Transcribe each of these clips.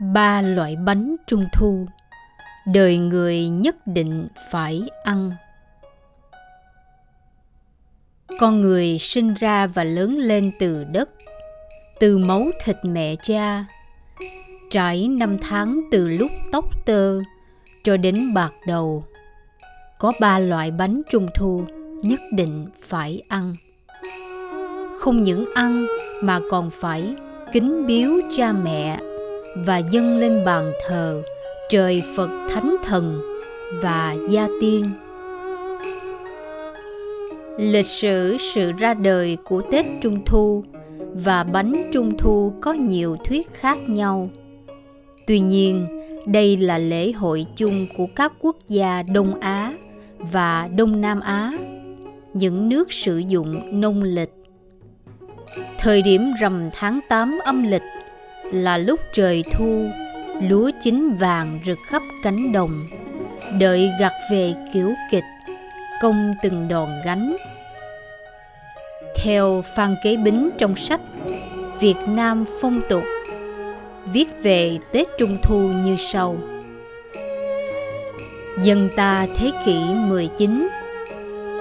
ba loại bánh trung thu. Đời người nhất định phải ăn. Con người sinh ra và lớn lên từ đất, từ máu thịt mẹ cha, trải năm tháng từ lúc tóc tơ cho đến bạc đầu. Có ba loại bánh trung thu nhất định phải ăn. Không những ăn mà còn phải kính biếu cha mẹ và dâng lên bàn thờ trời Phật Thánh Thần và Gia Tiên. Lịch sử sự ra đời của Tết Trung Thu và bánh Trung Thu có nhiều thuyết khác nhau. Tuy nhiên, đây là lễ hội chung của các quốc gia Đông Á và Đông Nam Á, những nước sử dụng nông lịch. Thời điểm rằm tháng 8 âm lịch là lúc trời thu, lúa chín vàng rực khắp cánh đồng. Đợi gặt về kiểu kịch, công từng đòn gánh. Theo phan kế bính trong sách việt nam phong tục, viết về tết trung thu như sau. Dân ta thế kỷ 19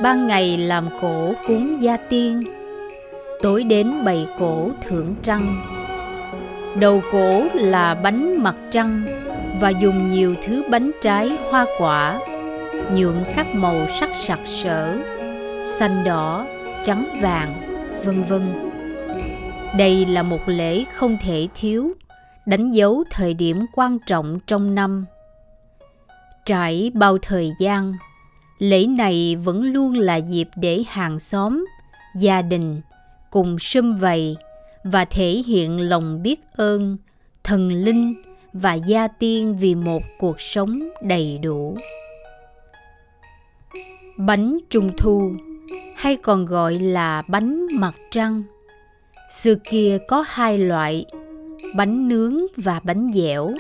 ban ngày làm cổ cúng gia tiên, tối đến bày cổ thưởng trăng. Đầu cổ là bánh mặt trăng và dùng nhiều thứ bánh trái, hoa quả, nhuộm các màu sắc sặc sỡ, xanh đỏ, trắng vàng, vân vân. Đây là một lễ không thể thiếu, đánh dấu thời điểm quan trọng trong năm. Trải bao thời gian, lễ này vẫn luôn là dịp để hàng xóm, gia đình cùng sum vầy và thể hiện lòng biết ơn, thần linh và gia tiên vì một cuộc sống đầy đủ. Bánh trung thu, hay còn gọi là bánh mặt trăng. Xưa kia có hai loại, bánh nướng và bánh dẻo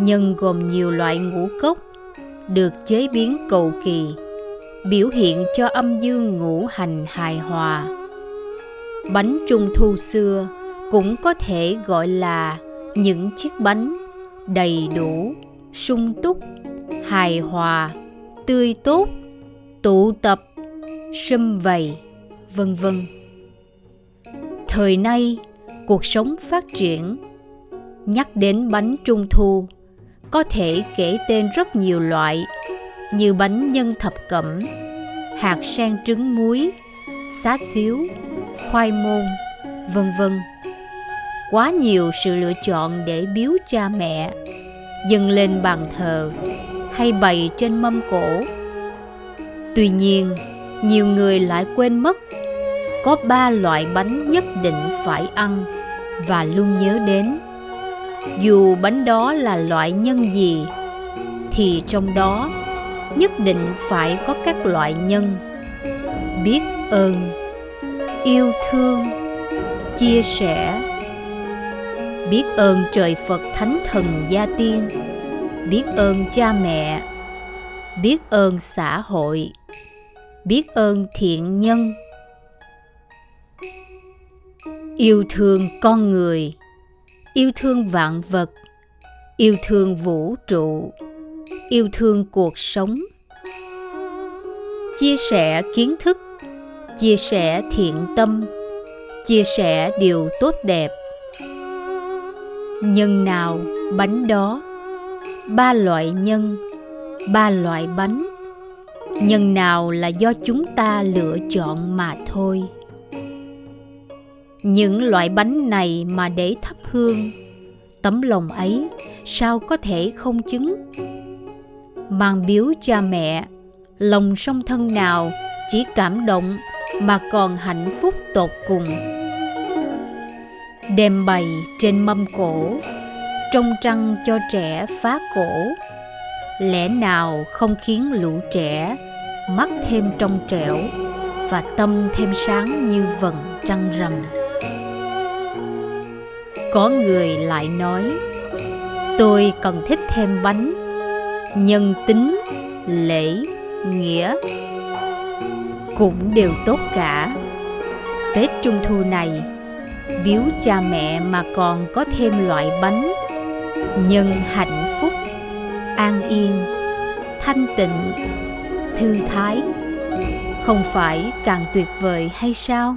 nhân gồm nhiều loại ngũ cốc, được chế biến cầu kỳ, biểu hiện cho âm dương ngũ hành hài hòa bánh trung thu xưa cũng có thể gọi là những chiếc bánh đầy đủ, sung túc, hài hòa, tươi tốt, tụ tập, sum vầy, vân vân. Thời nay, cuộc sống phát triển, nhắc đến bánh trung thu, có thể kể tên rất nhiều loại như bánh nhân thập cẩm, hạt sen trứng muối, xá xíu khoai môn, vân vân. Quá nhiều sự lựa chọn để biếu cha mẹ, dâng lên bàn thờ hay bày trên mâm cổ. Tuy nhiên, nhiều người lại quên mất có ba loại bánh nhất định phải ăn và luôn nhớ đến. Dù bánh đó là loại nhân gì, thì trong đó nhất định phải có các loại nhân biết ơn yêu thương, chia sẻ, biết ơn trời phật thánh thần gia tiên, biết ơn cha mẹ, biết ơn xã hội, biết ơn thiện nhân. Yêu thương con người, yêu thương vạn vật, yêu thương vũ trụ, yêu thương cuộc sống. Chia sẻ kiến thức chia sẻ thiện tâm, chia sẻ điều tốt đẹp. Nhân nào bánh đó? Ba loại nhân, ba loại bánh. Nhân nào là do chúng ta lựa chọn mà thôi. Những loại bánh này mà để thắp hương, tấm lòng ấy sao có thể không chứng? Mang biếu cha mẹ, lòng song thân nào chỉ cảm động mà còn hạnh phúc tột cùng. Đem bày trên mâm cổ trông trăng cho trẻ phá cổ. Lẽ nào không khiến lũ trẻ mắt thêm trong trẻo và tâm thêm sáng như vầng trăng rằm? Có người lại nói, tôi cần thích thêm bánh, nhân tính, lễ, nghĩa cũng đều tốt cả. Tết trung thu này, biếu cha mẹ mà còn có thêm loại bánh. Nhân hạnh phúc, an yên, thanh tịnh, thư thái. Không phải càng tuyệt vời hay sao?